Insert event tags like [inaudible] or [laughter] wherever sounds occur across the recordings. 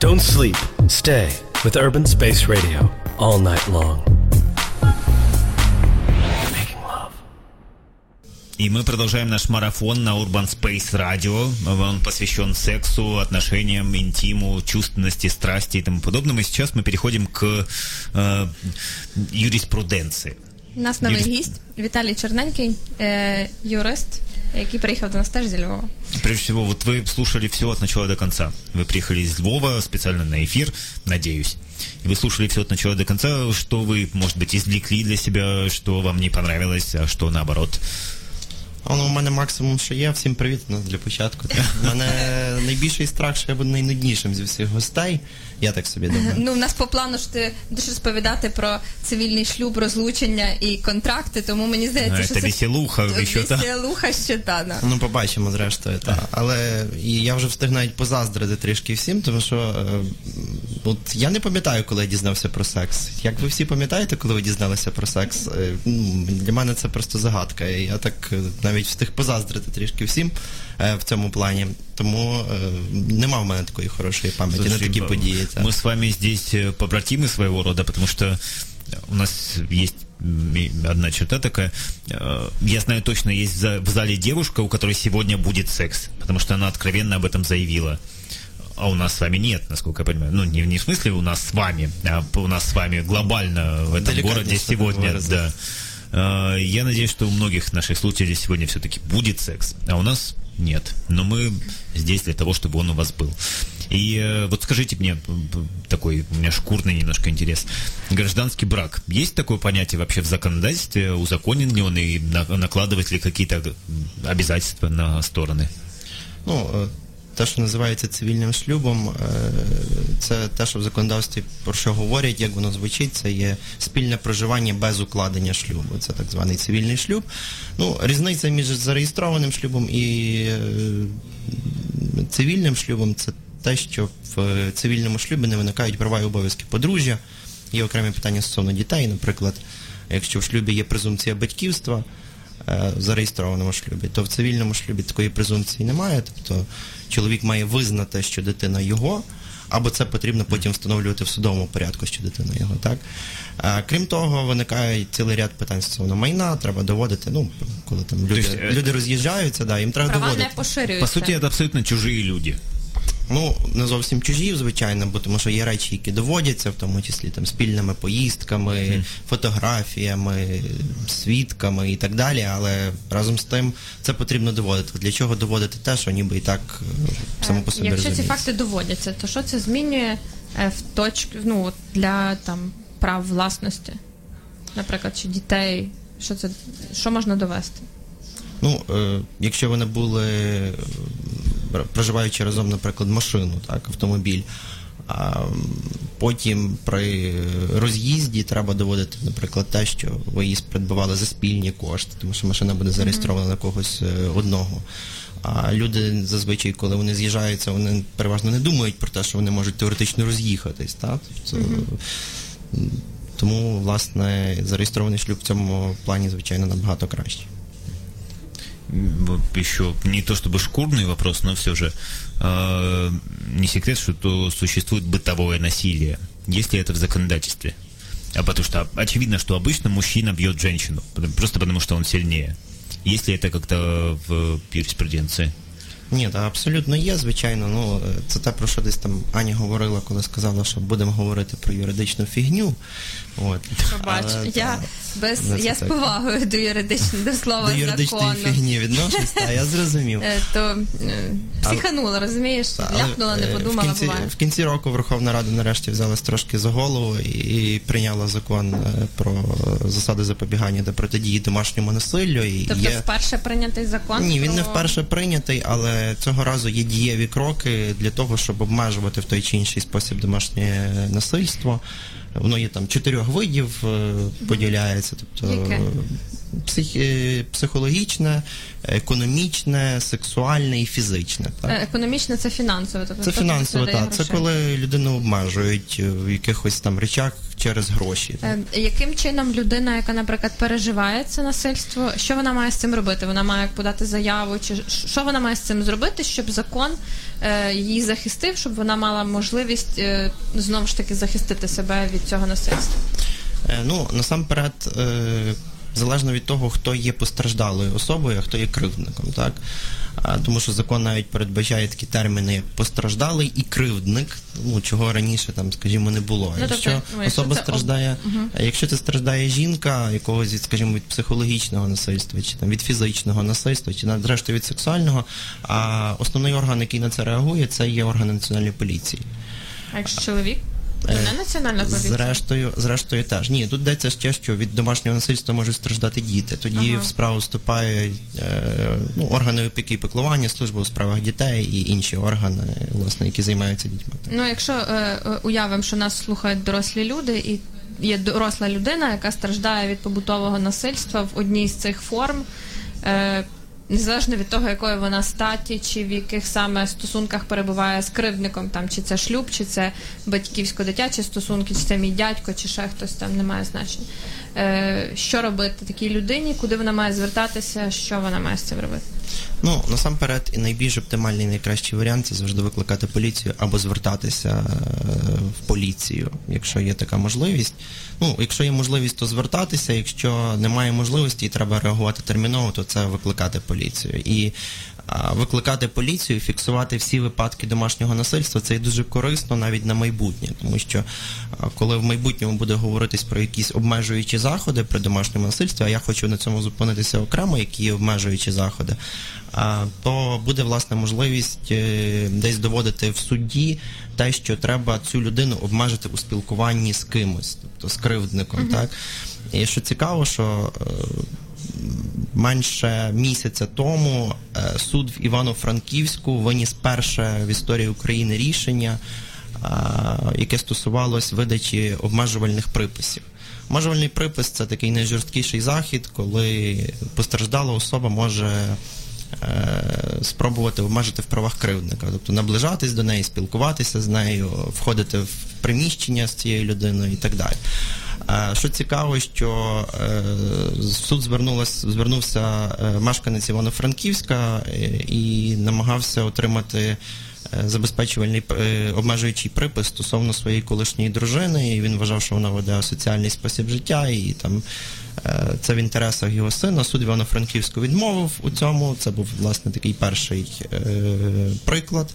Don't sleep. Stay with Urban Space Radio all night long. Making love. И мы продолжаем наш марафон на Urban Space Radio. Он посвящен сексу, отношениям, интиму, чувственности, страсти и тому подобному. И сейчас мы переходим к э, юриспруденции. У нас новий Юрій- гість Віталій Черненький, е, юрист, який приїхав до нас теж зі Львова. Прежде всего, вот вы слушали все от начала до конца. Вы приехали из Львова специально на эфир, надеюсь. И вы слушали все от начала до конца, что вы, может быть, извлекли для себя, что вам не понравилось, а что наоборот. А, Ну, у мене максимум, що є. Всім привіт у нас для початку. [laughs] У мене найбільший страх, що я буду найнуднішим зі всіх гостей. Я так собі думаю. [laughs] Ну, в нас по плану що ти будеш розповідати про цивільний шлюб, розлучення і контракти, тому мені здається, А, що це веселуха, ще та. веселуха ще та. да. Ну, побачимо, зрештою, так. Але я вже встиг навіть позаздрити трішки всім, тому що е, от я не пам'ятаю, коли я дізнався про секс. Як ви всі пам'ятаєте, коли ви дізналися про секс? Е, ну, для мене це просто загадка. Я так е, навіть встиг позаздрити трішки всім е, в цьому плані. Тому е, нема в мене такої хорошої пам'яті на Слушай, такі б- події. так. Мы с вами здесь э, побратимы своего рода, потому что у нас есть м, и одна черта такая. Э, Я знаю точно, есть в за- в зале девушка, у которой сегодня будет секс, потому что она откровенно об этом заявила. А у нас с вами нет, насколько я понимаю. Ну, не, не в смысле у нас с вами, а у нас с вами глобально в этом Деликатнее городе что-то сегодня, выразить. да. Э, Я надеюсь, что у многих наших слушателей сегодня все-таки будет секс, а у нас нет. Но мы здесь для того, чтобы он у вас был. И э, вот скажите мне, п- п- такой у меня шкурный немножко интерес. Гражданский брак. Есть такое понятие вообще в законодательстве? Узаконен ли он и на- накладывает ли какие-то м, обязательства на стороны? Ну, е, те, що називається цивільним шлюбом, е, це те, що в законодавстві про що говорять, як воно звучить, це є спільне проживання без укладення шлюбу. Це так званий цивільний шлюб. Ну, різниця між зареєстрованим шлюбом і е, цивільним шлюбом це те, що в цивільному шлюбі не виникають права і обов'язки подружжя. Є окремі питання стосовно дітей, наприклад, якщо в шлюбі є презумпція батьківства, в зареєстрованому шлюбі, то в цивільному шлюбі такої презумпції немає. Тобто чоловік має визнати, що дитина його, або це потрібно потім встановлювати в судовому порядку, що дитина його. Так? Е, Крім того, виникає цілий ряд питань стосовно майна, треба доводити, ну, коли там люди, Тобто, е, люди роз'їжджаються, да, їм треба Права доводити. не поширюються. По сути, это абсолютно чужие люди. Ну, не зовсім чужі, звичайно, бо тому що є речі, які доводяться, в тому числі там спільними поїздками, фотографіями, свідками і так далі. Але разом з тим це потрібно доводити. Для чого доводити те, що ніби і так е, само по собі Якщо ці факти доводяться, то що це змінює е, в точ... ну, для там, прав власності? Наприклад, чи дітей? Що це що можна довести? Ну, е, якщо вони були е, проживаючи разом, наприклад, машину, так, автомобіль. А потім при роз'їзді треба доводити, наприклад, те, що ви її придбавали за спільні кошти, тому що машина буде зареєстрована на когось е, одного. А люди зазвичай, коли вони з'їжджаються, вони переважно не думають про те, що вони можуть теоретично роз'їхатись. Так? Тобто, Тому, власне, зареєстрований шлюб в цьому плані, звичайно, набагато краще. Еще не то чтобы шкурный вопрос, но все же э, не секрет, что то существует бытовое насилие. Есть ли это в законодательстве? А потому что очевидно, что обычно мужчина бьет женщину, просто потому что он сильнее. Есть ли это как-то в юриспруденции? Ні, та абсолютно є, звичайно. Ну е, це те, про що десь там Аня говорила, коли сказала, що будемо говорити про юридичну фігню. От. Пробач, Але, я та, без Ну, я з повагою до юридичного до слова до юридичної закону. фігні відношусь, та я зрозумів. Е, То е, психанула, розумієш? Та, Ляпнула, не подумала, в кінці, буває. в кінці року Верховна Рада нарешті взялась трошки за голову і, і прийняла закон про засади запобігання та протидії домашньому насиллю. І Тобто є... вперше прийнятий закон? Ні, він про... не вперше прийнятий, але цього разу є дієві кроки для того, щоб обмежувати в той чи інший спосіб домашнє насильство. Воно є там чотирьох видів, е, поділяється. Тобто Яке? Псих, е, психологічне, економічне, сексуальне і фізичне. Так? Е, Економічне це фінансове. Тобто Це дає так. Це коли людину обмежують е, в якихось там речах через гроші. Е, Яким чином людина, яка, наприклад, переживає це насильство, що вона має з цим робити? Вона має подати заяву, чи що вона має з цим зробити, щоб закон її захистив, щоб вона мала можливість знову ж таки захистити себе від цього насильства? Ну, насамперед, залежно від того, хто є постраждалою особою, а хто є кривдником, так? Тому що закон навіть передбачає такі терміни, як постраждалий і кривдник, ну чого раніше там, скажімо, не було. Ну, якщо тобто, особа це страждає, а якщо це страждає жінка, якогось скажімо, від психологічного насильства, чи там від фізичного насильства, чи зрештою від сексуального, а основний орган, який на це реагує, це є органи національної поліції. А якщо чоловік? Не національна поліція? Зрештою, зрештою теж. Ні, тут йдеться ще, що від домашнього насильства можуть страждати діти. Тоді Ага. в справу вступають е, ну, органи опіки і піклування, служба у справах дітей і інші органи, власне, які займаються дітьми. Ну, якщо е, е, уявимо, що нас слухають дорослі люди, і є доросла людина, яка страждає від побутового насильства в одній з цих форм, незалежно від того, якої вона статі, чи в яких саме стосунках перебуває з кривдником, там чи це шлюб, чи це батьківсько-дитячі стосунки, чи це мій дядько, чи ще хтось там не має значення. Е, що робити такій людині, куди вона має звертатися, що вона має з цим робити? Ну, насамперед, і найбільш оптимальний, найкращий варіант це завжди викликати поліцію або звертатися е, в поліцію, якщо є така можливість. Ну, якщо є можливість, то звертатися. Якщо немає можливості і треба реагувати терміново, то це викликати поліцію. І викликати поліцію, фіксувати всі випадки домашнього насильства, це дуже корисно навіть на майбутнє, тому що коли в майбутньому буде говоритись про якісь обмежуючі заходи при домашньому насильстві, а я хочу на цьому зупинитися окремо, які є обмежуючі заходи, то буде власне можливість е, десь доводити в суді те, що треба цю людину обмежити у спілкуванні з кимось, тобто з кривдником. Так? І що цікаво, що е, менше місяця тому е, суд в Івано-Франківську виніс перше в історії України рішення, е, яке стосувалось видачі обмежувальних приписів. Обмежувальний припис це такий найжорсткіший захід, коли постраждала особа може спробувати обмежити в правах кривдника, тобто наближатись до неї, спілкуватися з нею, входити в приміщення з цією людиною і так далі. Е, Що цікаво, що е, в суд звернулась, звернувся е, мешканець Івано-Франківська е, і намагався отримати е, забезпечувальний е, обмежуючий припис стосовно своєї колишньої дружини. І він вважав, що вона веде соціальний спосіб життя, і там е, це в інтересах його сина. Суд Івано-Франківську відмовив у цьому. Це був власне такий перший е, приклад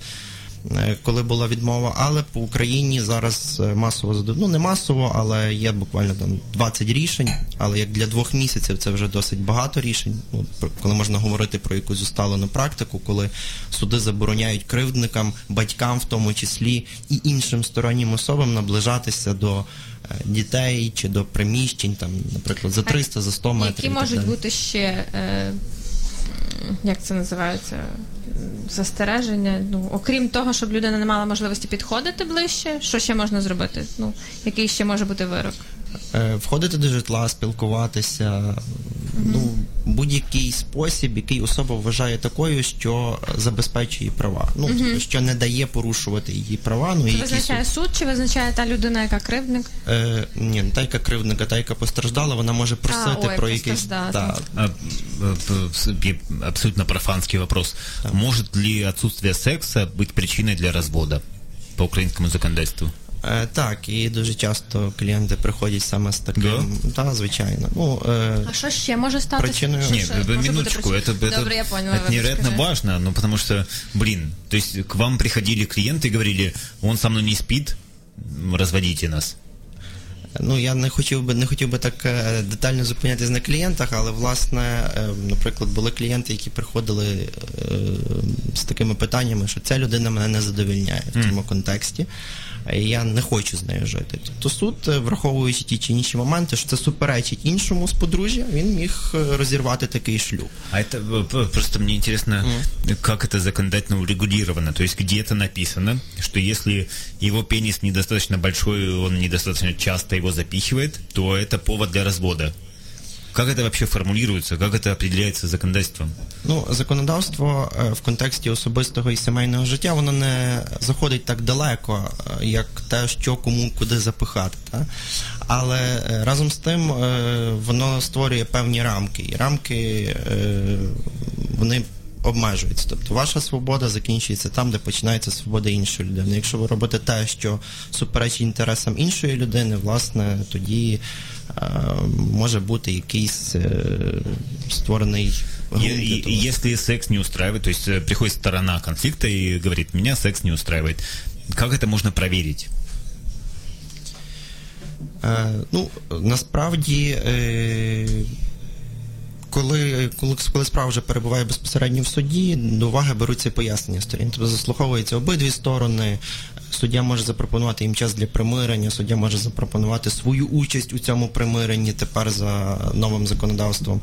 е, коли була відмова, але по Україні зараз е, масово ну не масово, але є буквально там 20 рішень. Але як для двох місяців це вже досить багато рішень. Ну, коли можна говорити про якусь усталену практику, коли суди забороняють кривдникам, батькам в тому числі і іншим стороннім особам наближатися до е, дітей чи до приміщень, там, наприклад, за 300, за 100 метрів. Які можуть бути ще, е, як це називається, застереження? Ну, окрім того, щоб людина не мала можливості підходити ближче, що ще можна зробити? Ну, який ще може бути вирок? Е, входити до житла, спілкуватися, ну будь-який спосіб, який особа вважає такою, що забезпечує її права. Ну тобто, що не дає порушувати її права. Ну і Це визначає суд- суд чи визначає та людина, яка кривдник? Е, ні, та яка кривдника, та яка постраждала, вона може просити ой, про якийсь. А, абсолютно профанский вопрос. Может ли отсутствие секса быть причиной для развода по украинскому законодательству? Е, так, і дуже часто клієнти приходять саме з таким. Та, звичайно. Ну, е, А що ще може стати? Причиною- Що Не, ще э, може бути минуточку, причиною? это, это, Добре, я поняла. это Вибач, невероятно скажи. важно, ну потому что, блин, то есть к вам приходили клиенты и говорили, он со мной не спит, м, разводите нас. Ну я не хотів би не хотів би так е, детально зупинятись на клієнтах, але власне, е, наприклад, були клієнти, які приходили е, з такими питаннями, що ця людина мене не задовільняє в цьому контексті. і Я не хочу з нею жити. Тобто суд, е, враховуючи ті чи інші моменти, що це суперечить іншому з подружжя, він міг е, розірвати такий шлюб. А это э, п- просто мне интересно, как это законодательно урегулировано. То есть где-то написано, что если его пенис недостаточно большой, он недостаточно часто его запихивает, то это повод для развода. Как это вообще формулируется, как это определяется законодавством? Ну, законодавство е, в контексті особистого і сімейного життя воно не заходить так далеко, е, як те, що кому куди запихати. Та? Але е, разом з тим воно створює певні рамки. І рамки вони обмежуються. Тобто ваша свобода закінчується там, де починається свобода іншої людини. Якщо ви робите те, що суперечить інтересам іншої людини, власне, тоді е, може бути якийсь е, створений и если секс не устраивает, то есть э, приходит сторона конфликта и говорит, меня секс не устраивает, как это можно проверить? Е, ну, насправді, е, коли, коли, коли справа вже перебуває безпосередньо в суді, до уваги беруться пояснення сторін. Тобто заслуховуються обидві сторони. Суддя може запропонувати їм час для примирення, суддя може запропонувати свою участь у цьому примиренні тепер за новим законодавством.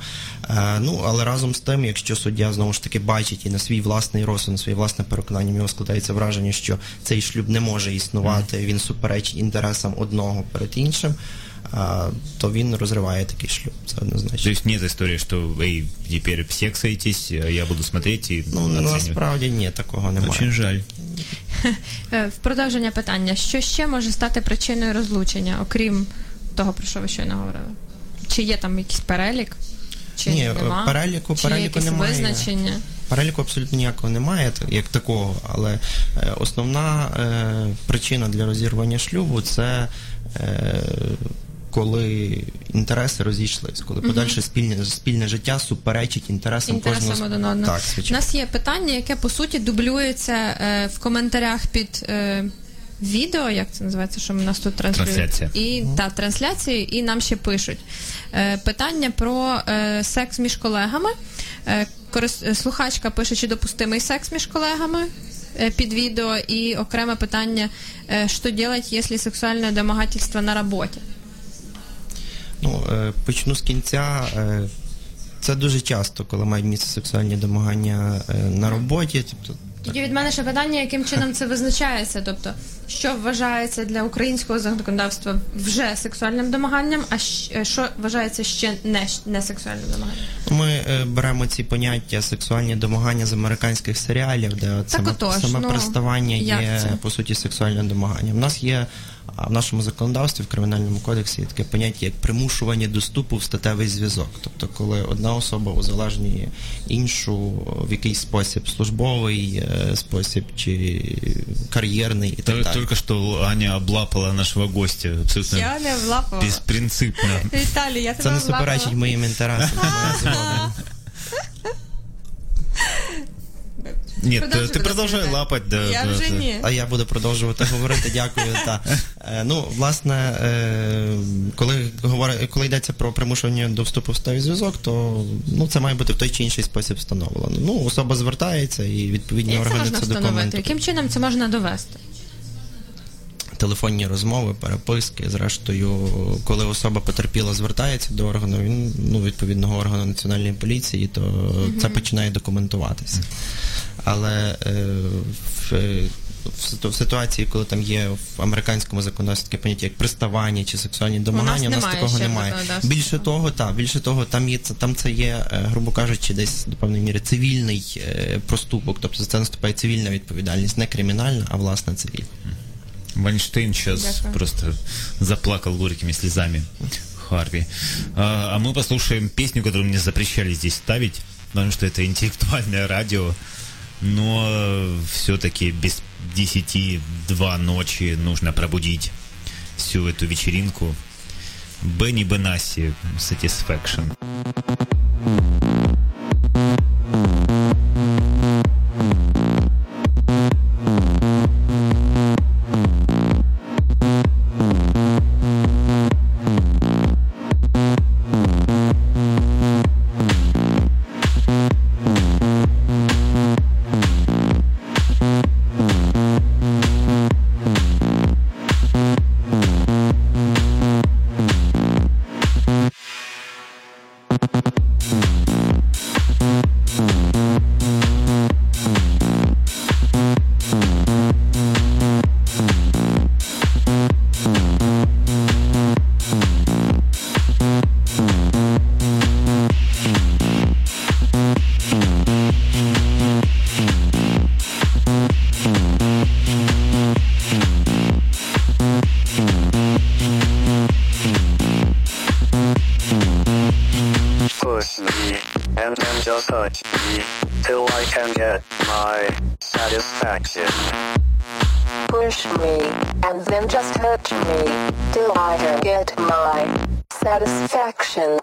Е, ну, але разом з тим, якщо суддя знову ж таки бачить і на свій власний розсуд, на своє власне переконання, в нього складається враження, що цей шлюб не може існувати, він суперечить інтересам одного перед іншим, то він розриває такий шлюб. Це То однозначно. есть нет истории, что эй, теперь сексаетесь, а я буду смотреть и Ну, насправді ні, такого немає. Очень жаль. Е, В продовження питання, що ще може стати причиною розлучення, окрім того, про що ви щойно говорили? Чи є там якийсь перелік? Чи Ні, нема? переліку- Чи є переліку немає. визначення? Переліку абсолютно ніякого немає, як такого, але е, основна е, причина для розірвання шлюбу це е, коли інтереси розійшлись, коли подальше спільне, спільне життя суперечить інтересам, Інтересам кожного. один одного. Так, У нас є питання, яке по суті дублюється е, в коментарях під е, відео, як це називається, що у нас тут транслюють. Трансляція. І та трансляції, і нам ще пишуть. Е, питання про е, секс між колегами. Е, корис- е, слухачка пише, чи допустимий секс між колегами. е, Під відео і окреме питання, е, що делать, якщо сексуальне домагательство на роботі. Ну, е, почну з кінця. Е, Це дуже часто, коли мають місце сексуальні домагання е, на роботі. Тобто, Тоді від мене ще питання, яким чином це визначається? Тобто, що вважається для українського законодавства вже сексуальним домаганням, а що вважається ще не, не сексуальним домаганням? Ми беремо ці поняття сексуальні домагання з американських серіалів, де от Так саме, отож, саме ну, приставання є це? по суті сексуальним домаганням. У нас є а, в нашому законодавстві в кримінальному кодексі є таке поняття як примушування доступу в статевий зв'язок. Тобто, коли одна особа узалежнює іншу в якийсь спосіб службовий е, спосіб чи кар'єрний і так далі. Только что Аня облапала нашего гостя абсолютно не влапала. беспринципно. Віталій, я Це не суперечить моїм інтересам. [laughs] моя ти продовжуй лапать, да. Я вже да. ні. А я буду продовжувати говорити. Дякую. [laughs] Та Е, ну, власне, е, коли коли йдеться про примушування до вступу в статевий зв'язок, то ну це має бути в той чи інший спосіб встановлено. Ну, особа звертається і відповідні органи це документи. Яким чином це можна довести? Телефонні розмови, переписки. Зрештою, коли особа потерпіла, звертається до органу, він ну відповідного органу національної поліції, то це починає документуватися. Але е, в, е, в ситуації, коли там є в американському законодавстві таке поняття як приставання чи сексуальні домагання, у нас, немає такого немає. Більше того, так, більше того, там є це- там це є, е, грубо кажучи, десь до певної міри цивільний проступок, тобто за це наступає цивільна відповідальність, не кримінальна, а власне цивільна. Вайнштейн сейчас Дякую. просто заплакал горькими слезами. Харви. А, а мы послушаем песню, которую мне запрещали здесь ставить, потому что это интеллектуальное радио. Но все-таки без 10-2 ночи нужно пробудить всю эту вечеринку. Бенни Бенаси Satisfaction. Satisfaction. Push me, and then just touch me, till I get my satisfaction.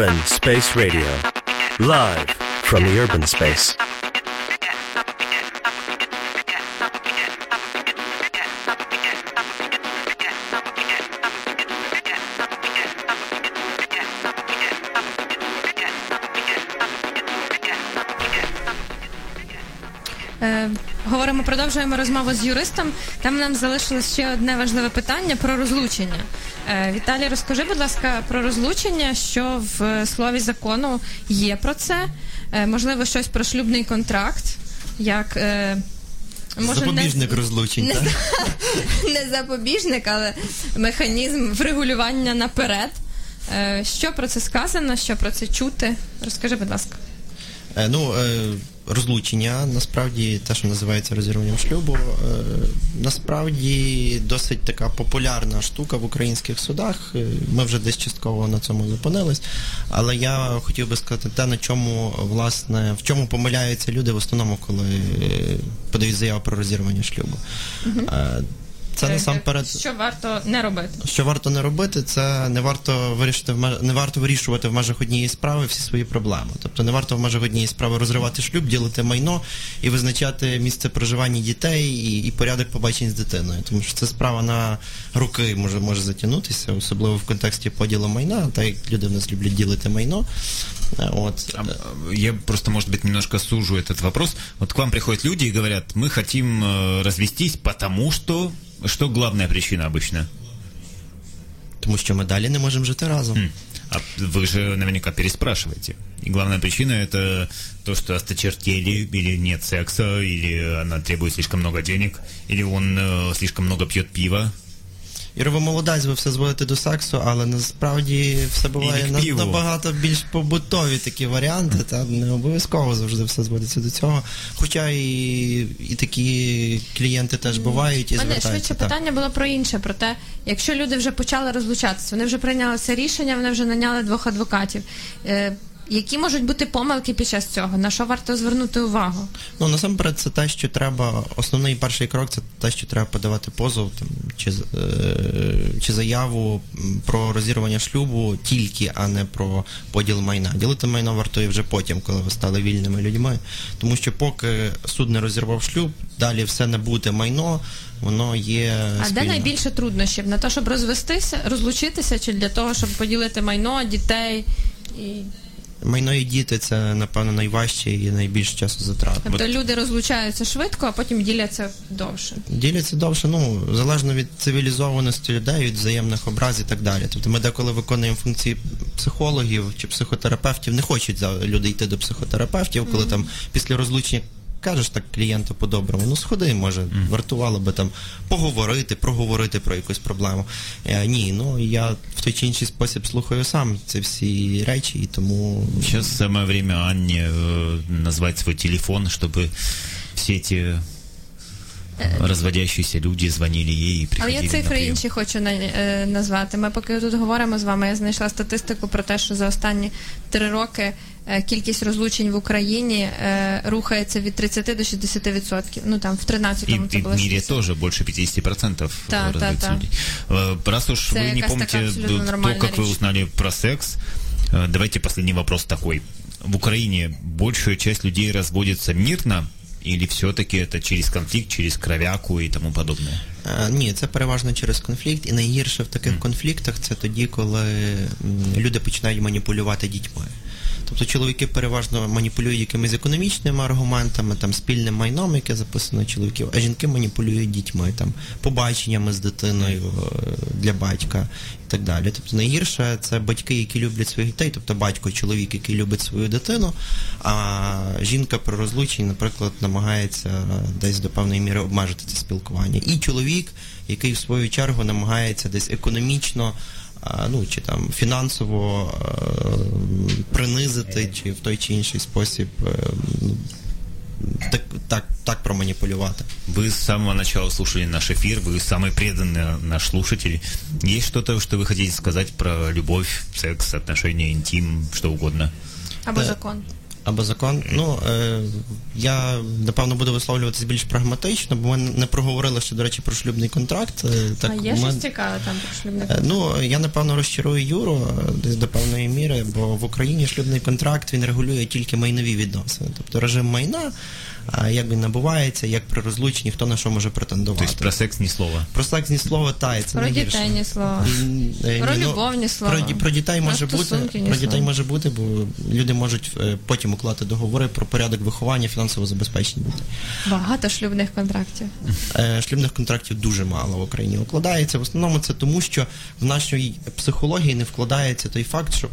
Urban Space Radio. Live from the urban space. Е, говоримо, продовжуємо розмову з юристом. Там нам залишилось ще одне важливе питання про розлучення. Е, Віталій, розкажи, будь ласка, про розлучення, що в слові закону є про це. Е, можливо, щось про шлюбний контракт, як е, може, не- Запобіжник розлучень, не, так? [laughs] не запобіжник, але механізм врегулювання наперед. Що про це сказано, що про це чути? Розкажи, будь ласка. Е, Ну, е, розлучення, насправді, те, що називається розірванням шлюбу, е, насправді досить така популярна штука в українських судах. Е, Ми вже десь частково на цьому зупинились. Але я хотів би сказати те, на чому, власне, в чому помиляються люди в основному, коли е, подають заяву про розірвання шлюбу. Е, Це Е, насамперед. Що варто не робити? Що варто не робити, це не варто вирішити в меж- не варто вирішувати в межах однієї справи всі свої проблеми. Тобто не варто в межах однієї справи розривати шлюб, ділити майно і визначати місце проживання дітей і, і порядок побачень з дитиною. Тому що це справа на роки може може затягнутися, особливо в контексті поділу майна, так як люди в нас люблять ділити майно. Е, От А, а, Я просто, может быть, немножко сужу этот вопрос. Вот к вам приходят люди и говорят, мы хотим э, развестись, потому что... Что главная причина обычно? тому що ми далі не можемо жити разом. М, А вы же наверняка переспрашиваете. И главная причина это то, что осточертели, или нет секса, или она требует слишком много денег, или он э, слишком много пьет пива. Іро, ви молодець, ви все зводите до сексу, але насправді все буває І набагато більш побутові такі варіанти, та не обов'язково завжди все зводиться до цього. Хоча і, і такі клієнти теж бувають і мене швидше так. питання було про інше, про те, якщо люди вже почали розлучатися, вони вже прийняли це рішення, вони вже наняли двох адвокатів. Які можуть бути помилки під час цього? На що варто звернути увагу? Ну насамперед, це те, що треба. Основний перший крок це те, що треба подавати позов там чи, е, чи заяву про розірвання шлюбу тільки, а не про поділ майна. Ділити майно вартує вже потім, коли ви стали вільними людьми. Тому що поки суд не розірвав шлюб, далі все набуте майно, воно є. А де найбільше труднощів? На те, щоб розвестися, розлучитися, чи для того, щоб поділити майно, дітей і Майно і діти це, напевно, найважче і найбільш часозатратне. Тобто люди розлучаються швидко, а потім діляться довше. Діляться довше, ну залежно від цивілізованості людей, від взаємних образ і так далі. Тобто ми деколи виконуємо функції психологів чи психотерапевтів, не хочуть люди йти до психотерапевтів, коли там після розлучення Кажеш так клієнту по-доброму, ну сходи, може, вартувало би там поговорити, проговорити про якусь проблему. Е, ні, ну я в той чи інший спосіб слухаю сам ці всі речі, і тому Сейчас самое время Анне э, назвать свой телефон, чтобы все эти разводящиеся люди звонили ей и Але приходили я на цифри прием. інші хочу на- е, назвати. Ми поки тут говоримо з вами, я знайшла статистику про те, що за останні три роки е, кількість розлучень в Україні е, рухається від 30 до 60 відсотків. Ну там в И, 13-му це и було в мире 60. тоже больше 50% Да, разводятся да, да. людей. Э, Раз уж Это вы не якась помните такая абсолютно то, нормальная как вы речь. узнали про секс, э, давайте последний вопрос такой. В Украине большая часть людей разводится мирно или все-таки это через конфликт, через кровяку и тому подобное? Е, Ні, це переважно через конфлікт, і найгірше в таких конфліктах це тоді, коли люди починають маніпулювати дітьми. Тобто чоловіки переважно маніпулюють якимись економічними аргументами, там спільним майном, яке записано чоловіків, а жінки маніпулюють дітьми, там побаченнями з дитиною е, для батька і так далі. Тобто найгірше це батьки, які люблять своїх дітей, тобто батько, чоловік, який любить свою дитину, а жінка при розлученні, наприклад, намагається десь до певної міри обмежити це спілкування. І чоловік, який в свою чергу намагається десь економічно. а, Ну, чи там фінансово е, принизити, чи в той чи інший спосіб е, ну, так, так, так проманіпулювати. Вы с самого начала слушали наш эфир, вы самый преданный наш слушатель. Есть что-то, что вы хотите сказать про любовь, секс, отношения, интим, что угодно? Або Е, закон. Або закон. Ну, е, я напевно буду висловлюватися більш прагматично, бо ми не проговорили ще, до речі, про шлюбний контракт. Е, Так, а є ми- щось цікаве там про шлюбний Е, Ну, я напевно розчарую Юру е, десь до певної міри, бо в Україні шлюбний контракт він регулює тільки майнові відносини. Тобто режим майна, як він набувається, як при розлученні, хто на що може претендувати. То есть про секс ни слова. Про секс ні слова, та і це Про найгірше. дітей ні слова. Е, Про ні, ну, любов ні слова. Про, ді- про дітей Про може бути, ні про дітей слова. може бути, бо люди можуть е, потім уклати договори про порядок виховання, фінансового забезпечення дітей. Багато шлюбних контрактів. Е, шлюбних контрактів дуже мало в Україні укладається. В основному це тому, що в нашій психології не вкладається той факт, що,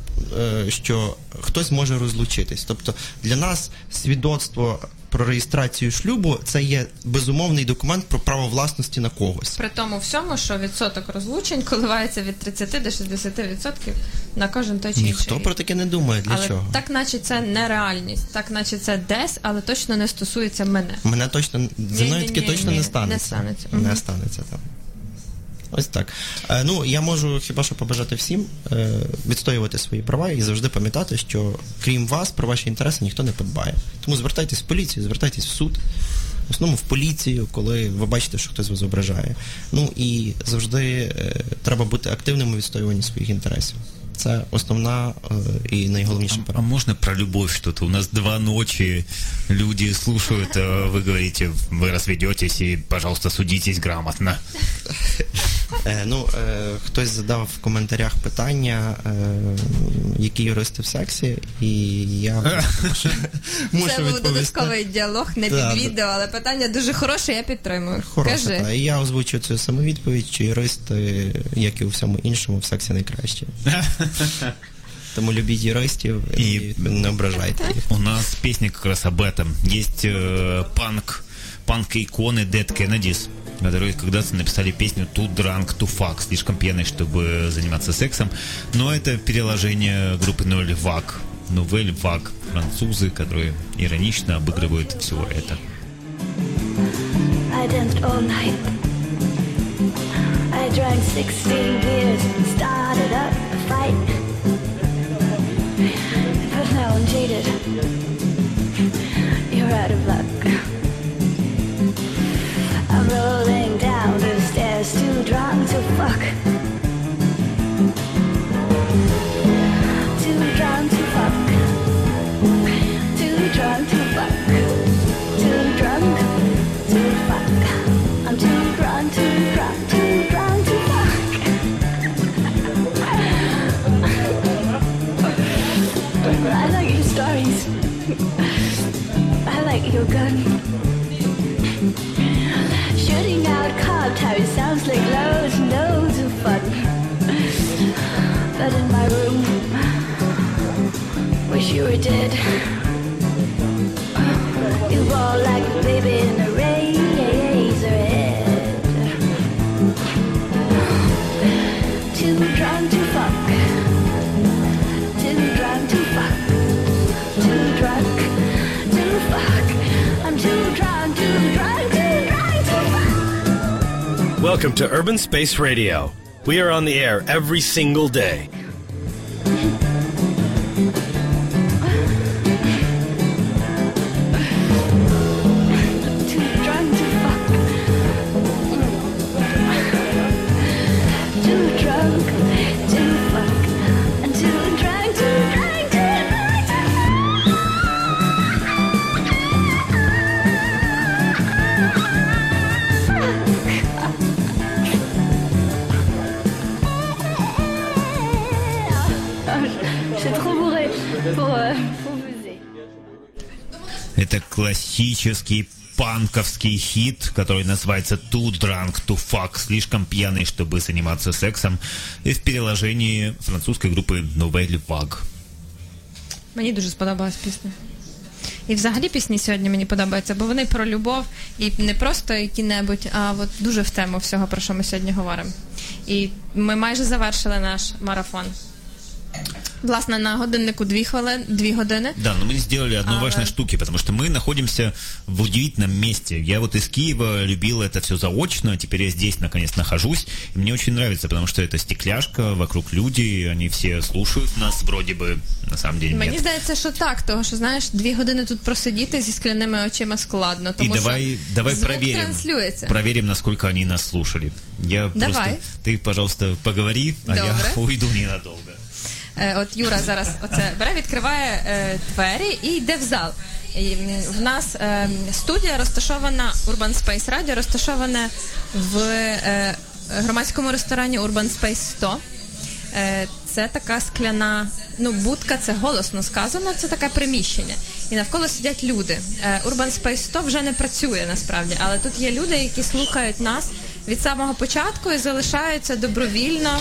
що хтось може розлучитись. Тобто для нас свідоцтво про реєстрацію шлюбу це є безумовний документ про право власності на когось. При тому всьому, що відсоток розлучень коливається від 30 до 60 відсотків на кожен той чи інший. Ніхто про таке не думає. Для але чого? так, наче це нереальність, так наче це десь, але точно не стосується мене. Мене точно зі мною таке точно ні, не станеться. не станеться. Не станеться там. Ось так. Е, ну, я можу хіба що побажати всім е, відстоювати свої права і завжди пам'ятати, що крім вас про ваші інтереси ніхто не подбає. Тому звертайтесь в поліцію, звертайтесь в суд. В основному в поліцію, коли ви бачите, що хтось вас ображає. Ну і завжди е, треба бути активним у відстоюванні своїх інтересів. Це основна і найголовніша А пора. можно про любовь что-то? У нас два ночи, люди слушают, а вы говорите, вы разведетесь и, пожалуйста, судитесь грамотно. [laughs] Е, ну, е, хтось задав в коментарях питання, е, які юристи в сексі, і я [laughs] мушу, мушу це був відповісти. додатковий діалог, не Да, під да. відео, але питання дуже хороше, я підтримую. Хороша, Кажи. та. І я озвучу цю самовідповідь, що юристи, як і у всьому іншому, в сексі найкращі. [laughs] Тому любіть юристів і, І- не ображайте їх. У нас песня как раз об этом. Есть э, панк, панк-иконы Dead Kennedys, Которые когда-то написали песню Too Drunk to Fuck, слишком пьяный, чтобы заниматься сексом. Но это переложение группы Nouvelle Vague. Nouvelle Vague, французы, которые иронично обыгрывают все это. I danced all night. I drank 16 beers and started up a fight. But now I'm jaded. You're out of luck. rolling down the stairs, too drunk to fuck. Too drunk to fuck. Too drunk to fuck. Too drunk to fuck. I'm too drunk, too drunk to fuck. [laughs] I like your stories. I like your gun. You were dead. You roll like a baby in a razor head. Too drunk to fuck. Too drunk to fuck. Too drunk to fuck. I'm too drunk, too drunk, too drunk to fuck. Welcome to Urban Space Radio. We are on the air every single day. Это классический панковский хит, который называется Too Drunk to Fuck, слишком пьяный, чтобы заниматься сексом, и в переложении французской группы Nouvelle Vague. Мені дуже сподобалась пісня. І взагалі пісні сьогодні мені подобаються, бо вони про любов і не просто які-небудь, а от дуже в тему всього, про що ми сьогодні говоримо. І ми майже завершили наш марафон. Власне, на годиннику дві хвилин, дві години. Да, но мы не сделали одной А, важной да. штуки, потому что мы находимся в удивительном месте. Я вот из Киева любил это все заочно, а теперь я здесь наконец нахожусь. И мне очень нравится, потому что это стекляшка, вокруг люди, они все слушают нас, вроде бы, на самом деле Мені нет. здається, що так, того що знаєш, дві години тут просидіти зі скляними очима складно. И Тому давай, що давай звук проверим. транслюється. Проверим, насколько они нас слушали. Я Давай. просто. Ты, пожалуйста, поговори, а я Добре. [laughs] уйду ненадолго. Е, От Юра зараз оце бере, відкриває е, двері і йде в зал. В нас е, студія розташована Urban Space Radio, розташована в громадському ресторані Urban Space 100. Е, це така скляна, ну, будка, це голосно сказано, це таке приміщення. І навколо сидять люди. Urban Space 100 вже не працює насправді, але тут є люди, які слухають нас від самого початку і залишаються добровільно.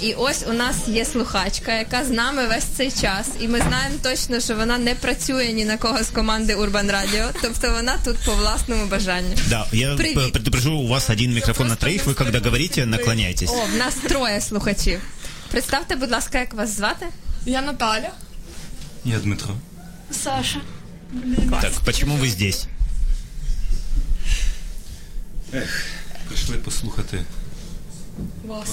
І ось у нас є слухачка, яка з нами весь цей час, і ми знаємо точно, що вона не працює ні на кого з команди Urban Radio, тобто вона тут по власному бажанню. Да, я Привет. предупрежу, у вас один микрофон на троих, вы когда говорите, наклоняйтесь. О, в нас троє слухачів. Представте, будь ласка, як вас звати? Я Наталя. Я Дмитро. Саша. Так, почему вы здесь? Прийшли послухати Вас.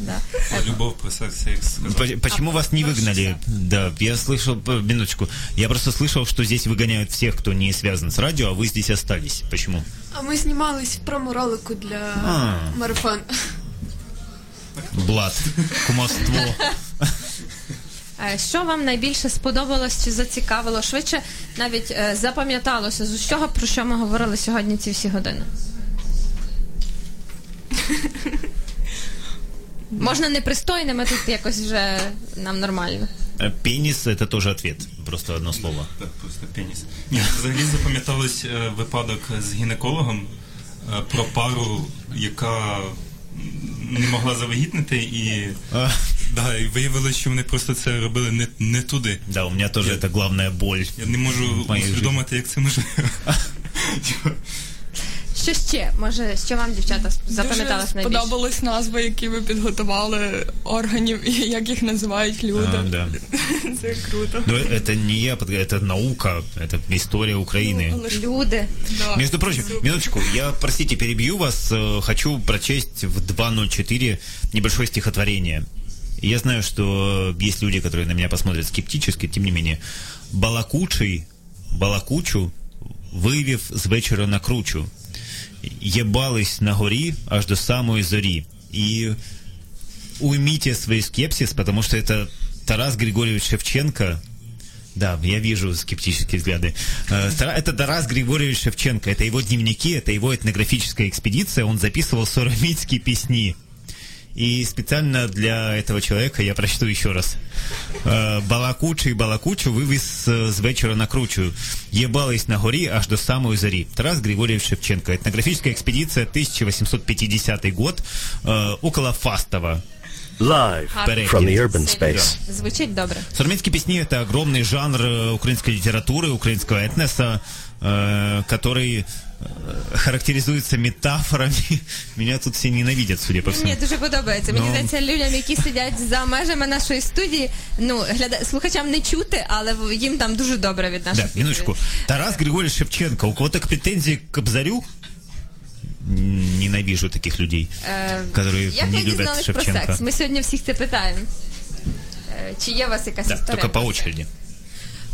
Да. про любов, про секс, секс. По- Почему вас не выгнали? Да, я слышал, п- минуточку, я просто слышал, что здесь выгоняют всех, кто не связан с радио, а вы здесь остались. Почему? А ми знімались в промо-ролику для А. марафону. Блад, кумовство. Е, Що вам найбільше сподобалось чи зацікавило? Швидше навіть е, запам'яталося з усього, про що ми говорили сьогодні ці всі години. [laughs] Можна непристойними, тут якось вже нам нормально. Э, Пенис это тоже ответ. Просто одно слово. Так, просто пеніс. Ні, взагалі запам'яталось е, випадок з гінекологом е, про пару, яка м, не могла завагітнити, і, А, да, і виявилось, що вони просто це робили не, не туди. Да, у меня тоже это главная боль. Я не можу В моїй усвідомити, як це можливо. Що ще? Може, що вам, дівчата, запам'яталось Дуже найбільше? сподобались назви, які ви підготували органів і [laughs] як їх називають люди. А, да. [laughs] Це круто. Но это не я, под- это наука, это история Украины. Але ж- Люди. да. Между прочим, минуточку, я, простите, перебью вас, э, хочу прочесть в 2.04 небольшое стихотворение. И Я знаю, что есть люди, которые на меня посмотрят скептически, тем не менее. Балакучий, балакучу, вивів з вечора на кручу. Єбались на горі аж до самої зорі. И уймите свой скепсис, потому что это Тарас Григорьевич Шевченко. Да, я вижу скептические взгляды. Э, Тара- Это Тарас Григорьевич Шевченко. Это его дневники, это его этнографическая экспедиция. Он записывал соромитские песни. И специально для этого человека я прочту еще раз. Е, Балакучий балакучу вивіз е, з вечора на кручу. Єбались на горі аж до самої зорі. Тарас Григорьевич Шевченко. Этнографическая экспедиция 1850 год. э, около Фастова. Live Гарно. from the urban space. Звучить добре. Современские песни это огромный жанр э, украинской литературы, украинского этноса, э, который э, характеризуется метафорами. [laughs] Меня тут все ненавидят, судя по всему. Мені дуже подобається. Мені Ну. здається, людям, які сидять за межами нашої студії, ну гляда... слухачам не чути, але в- їм там дуже добре від наших Да, минуточку. Тарас Григорьевич Шевченко. У кого-то претензии к Кобзарю? М, Ненавижу таких людей, Е, которые Як не ви любят дізнались про Шевченко. секс? Ми сьогодні всіх це питаємо. Е, Чи є у вас якась Да, історія? только по про очереди.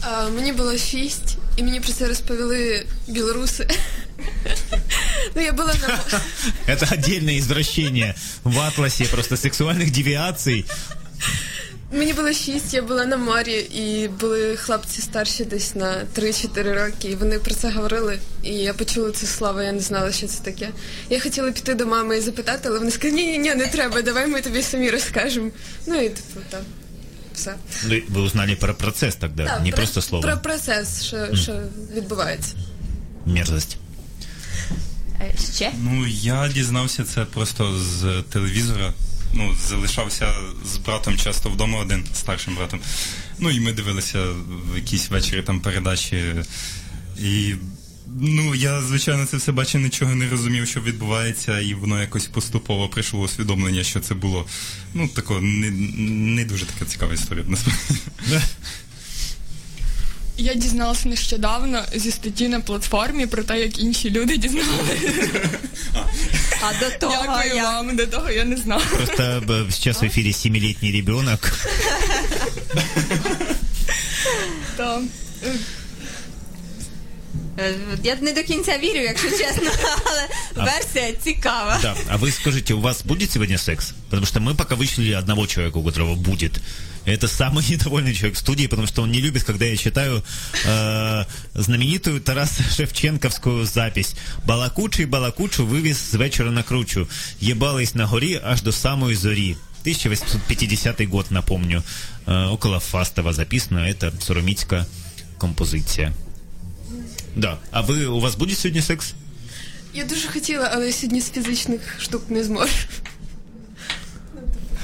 А, мені було шість, і мені про це розповіли білоруси. [laughs] ну, я була на Это [laughs] отдельное извращение в атласе просто сексуальных девиаций. мені було шість, я була на морі, і були хлопці старші десь на 3-4 роки, і вони про це говорили. І я почула це слово, я не знала, що це таке. Я хотіла піти до мами і запитати, але вони сказали, ні, ні, ні, не треба, давай ми тобі самі розкажемо. Ну і типу там. Все. Ну, и Вы узнали про процесс тогда, Так, не про, просто слово. Про процес, що, що відбувається. Мерзость. Е, Ще? Ну, я дізнався це просто з телевізора. Ну, залишався з братом часто вдома один, старшим братом. Ну і ми дивилися в якісь вечері там передачі. І ну, я, звичайно, це все бачив, нічого не розумів, що відбувається, і воно якось поступово прийшло усвідомлення, що це було ну, тако, не, не дуже така цікава історія. насправді. [laughs] Я дізналася нещодавно зі статті на платформі про те, як інші люди дізналися. [laughs] А до того Дякую я... вам, до того я не знала. Просто э, сейчас в эфире семилетний ребенок. Та. Е, Я не до кінця вірю, якщо чесно, [laughs] але версія цікава. Да. А вы скажите, у вас будет сегодня секс? Потому что мы пока вычислили одного человека, у которого будет. Это самый [laughs] недовольный человек в студии, потому что он не любит, когда я читаю э, знаменитую Тараса Шевченковскую запись. Балакучий балакучу вивіз з вечора на кручу. Єбались на горі аж до самої зорі. 1850 год, напомню. Э, около Фастова записано. Это суромицкая композиция. Да. А вы, у вас будет сегодня секс? Я дуже хотіла, але сьогодні з фізичних штук не зможу.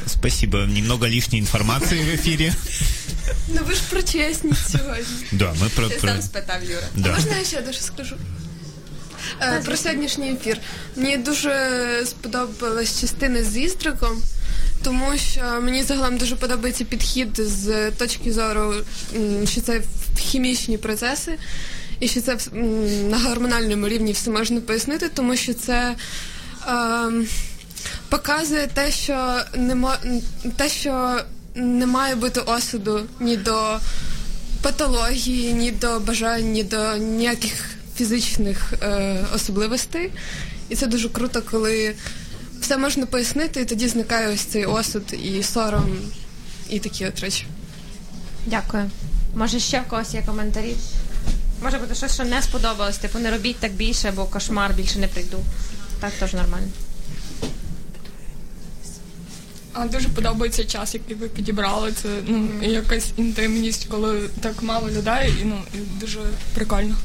Спасибо. Немного лишней информации в эфире. Ну ви ж про чесність сьогодні. Да, мы про... Ти про... сам спитав, Юра. Да. Можна я ще дещо скажу? Е, про сьогоднішній ефір. Мені дуже сподобалась частина з Істриком, тому що мені загалом дуже подобається підхід з точки зору, м, що це хімічні процеси, і що це на гормональному рівні все можна пояснити, тому що це. ем, показує те, що не мо... те, що не має бути осуду ні до патології, ні до бажань, ні до ніяких фізичних е, особливостей. І це дуже круто, коли все можна пояснити, і тоді зникає ось цей осуд і сором, і такі от речі. Дякую. Може, ще в когось є коментарі? Може бути щось, що не сподобалось, типу не робіть так більше, бо кошмар більше не прийду. Так теж нормально. А дуже подобається час, який ви підібрали. Це ну якась інтимність, коли так мало людей, і ну і дуже прикольно.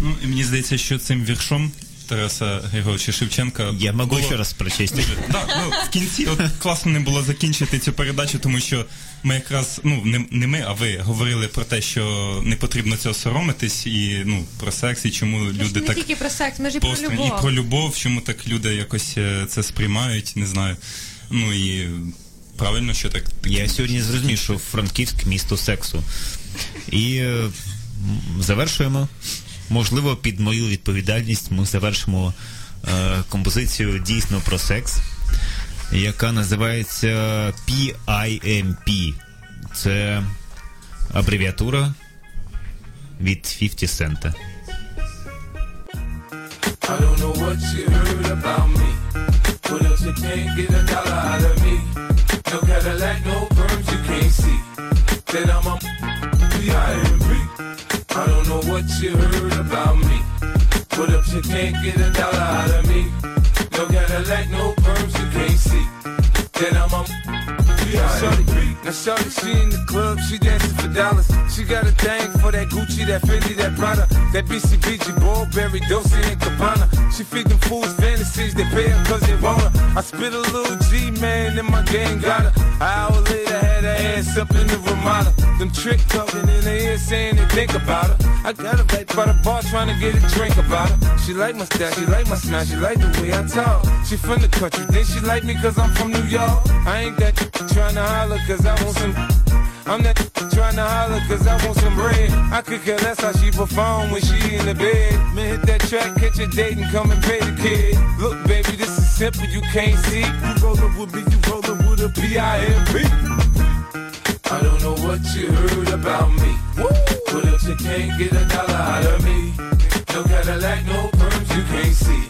Ну, і мені здається, що цим віршом Тараса Григоровича Шевченка. Я могу було- еще раз прочесть. Да, ну, [laughs] в кінці от класно не було закінчити цю передачу, тому що ми якраз, ну не, не ми, а ви говорили про те, що не потрібно цього соромитись, і ну про секс, і чому Ми люди не так тільки про секс, ми ж і про просто любов. і про любов, чому так люди якось е, це сприймають, не знаю. Ну і правильно, що так. Я сьогодні зрозумів, що Франківськ місто сексу. І е, завершуємо. Можливо, під мою відповідальність ми завершимо е, композицію дійсно про секс, яка називається PIMP. Це абревіатура від 50 Cent. I don't know what you heard about me. But else you can't get a dollar out of me. No Cadillac, no perms you can't see. That I'm a B.I.M.B. I don't know what you heard about me. but up, you can't get a dollar out of me. No Cadillac, no perms, you can't see. Then I'm a. Yeah, shorty, she in the club, she dancing for dollars. She got a thing for that Gucci, that Fendi, that Prada, that BCBG, Burberry, Dolce and Gabbana. She feed them fools fantasies, they pay her cause they want her. I spit a little G, man, and my gang got her. An hour later, had her ass up in the Ramada. Them trick talking in her ear saying they think about her. I got her right by the bar trying to get a drink about her. She like my style, she like my smile, she like the way I talk. She from the country, then she like me cause I'm from New York. I ain't that trying to holler cause I want some. I'm not trying to holler cause I want some bread. I could care less how she perform when she in the bed. Man, hit that track, catch a date and come and pay the kid. Look, baby, this is simple, you can't see. You rollin' with me, you rollin' with a P-I-M-P. I don't know what you heard about me. But if you can't get a dollar out of me, no Cadillac, no perms, you can't see.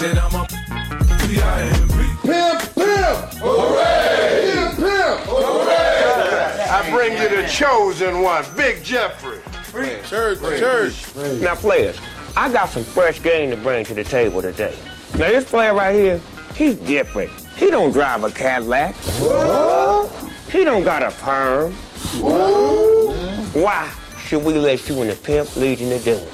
Then I'm a chosen one, Big Jeffrey. Church, church. Now, players, I got some fresh game to bring to the table today. Now, this player right here, he's different. He don't drive a Cadillac. He don't got a perm. Why should we let you in the pimp lead in the doing?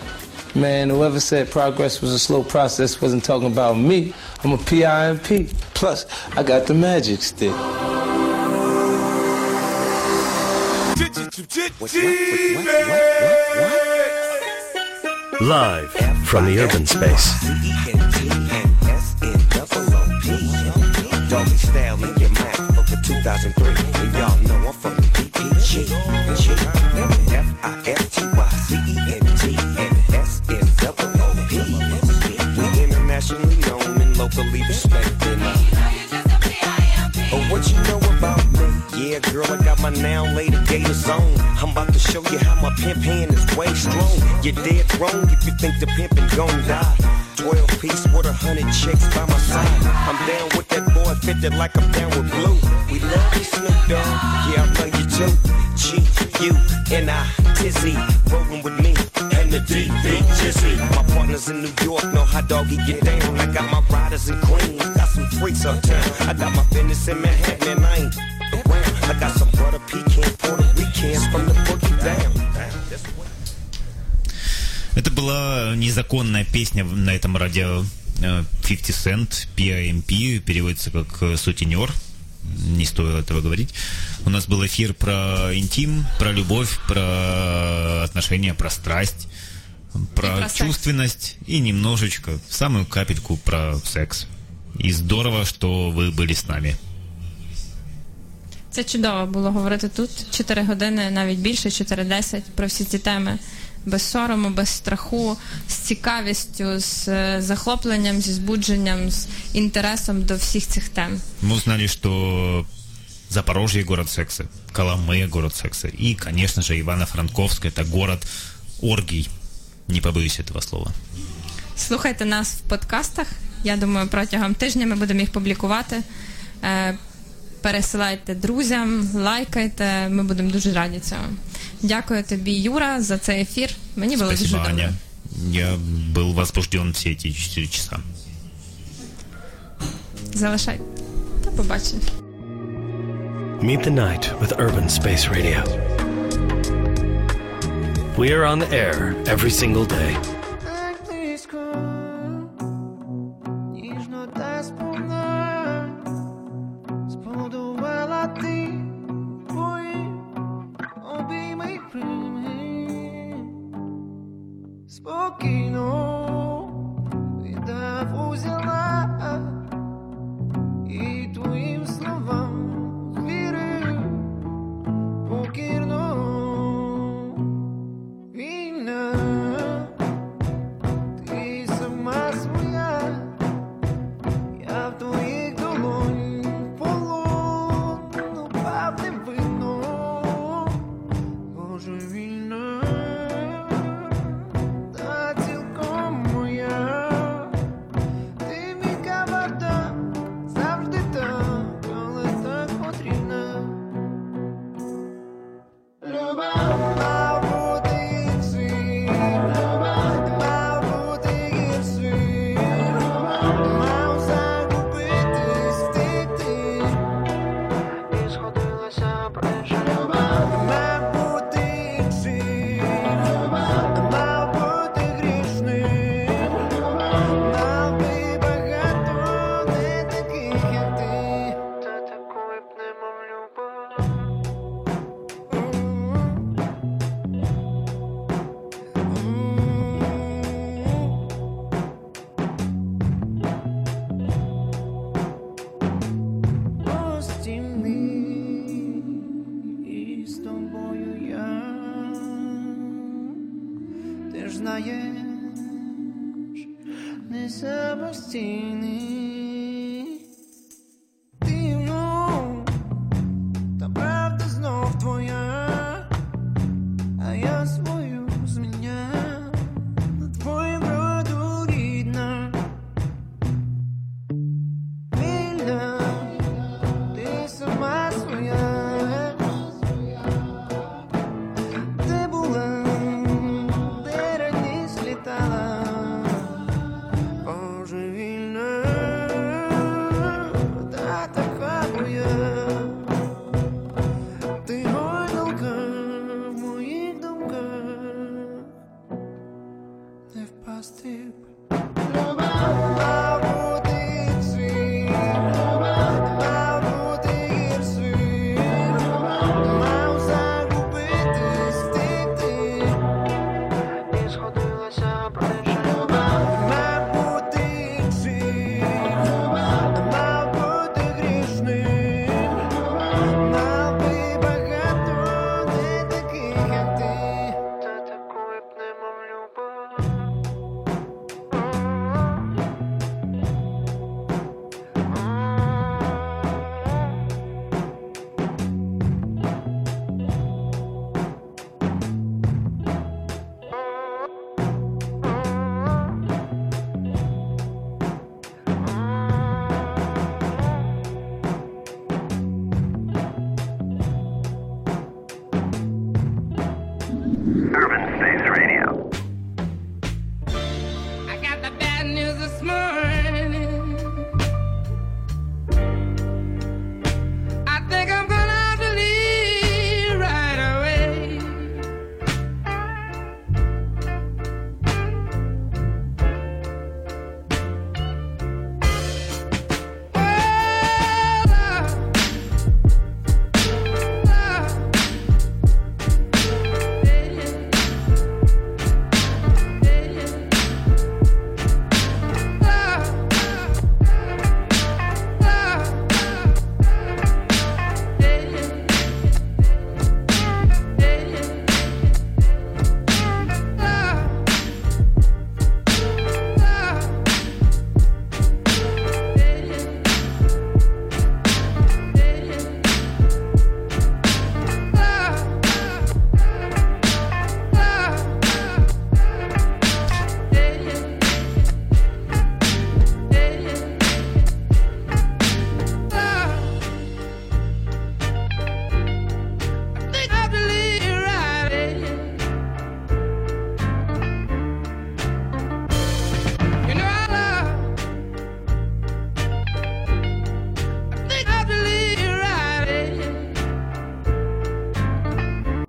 Man, whoever said progress was a slow process wasn't talking about me. I'm a PIMP. Plus, I got the magic stick. Live from the urban space. In your Mac over 2003. And y'all know I'm from the DPG. F-I-F-T-Y, C-E-N-T. We internationally known and locally respected. Yeah, girl, I got my now later gators on. I'm about to show you how my pimp hand is way strong. You're dead wrong if you think the pimpin' gon' die. 12 piece with a hundred chicks by my side. I'm down with that boy, fitted like I'm down with blue. We love you, Snoop Dogg. Yeah, I love you too. G, U, N, I, Tizzy, rolling with me. And the D, Jizzy. My partners in New York know how doggy get down. I got my riders in Queens, got some freaks uptown. I got my business in Manhattan and I ain't around. I got some butter pecan Puerto Ricans from the boogie down. Это была незаконная песня на этом радио э, 50 Cent, PIMP, переводится как э, сутенер. Не стоило этого говорить. У нас был эфир про интим, про любовь, про отношения, про страсть, про, про секс. чувственность и немножечко, самую капельку про секс. И здорово, что вы были с нами. Це чудово було говорити тут 4 години, навіть більше, 4-10, про всі ці теми. Без сорому, без страху, з цікавістю, з е, захопленням, зі збудженням, з інтересом до всіх цих тем. Мы узнали, что Запорожье – город секса, Коломы – город секса. И, конечно же, Ивано-Франковск – это город оргий. Не побоюсь этого слова. Слухайте нас в подкастах. Я думаю, протягом тижня ми будемо їх публікувати. Пересилайте друзям, лайкайте. Ми будемо дуже раді цього. Дякую тобі, Юра, за цей ефір. Мені було Спасибо, дуже. Аня. Я был возбужден все эти 4 часа. Залишай. Та побачення. Meet the night with Urban Space Radio. We are on the air every single day.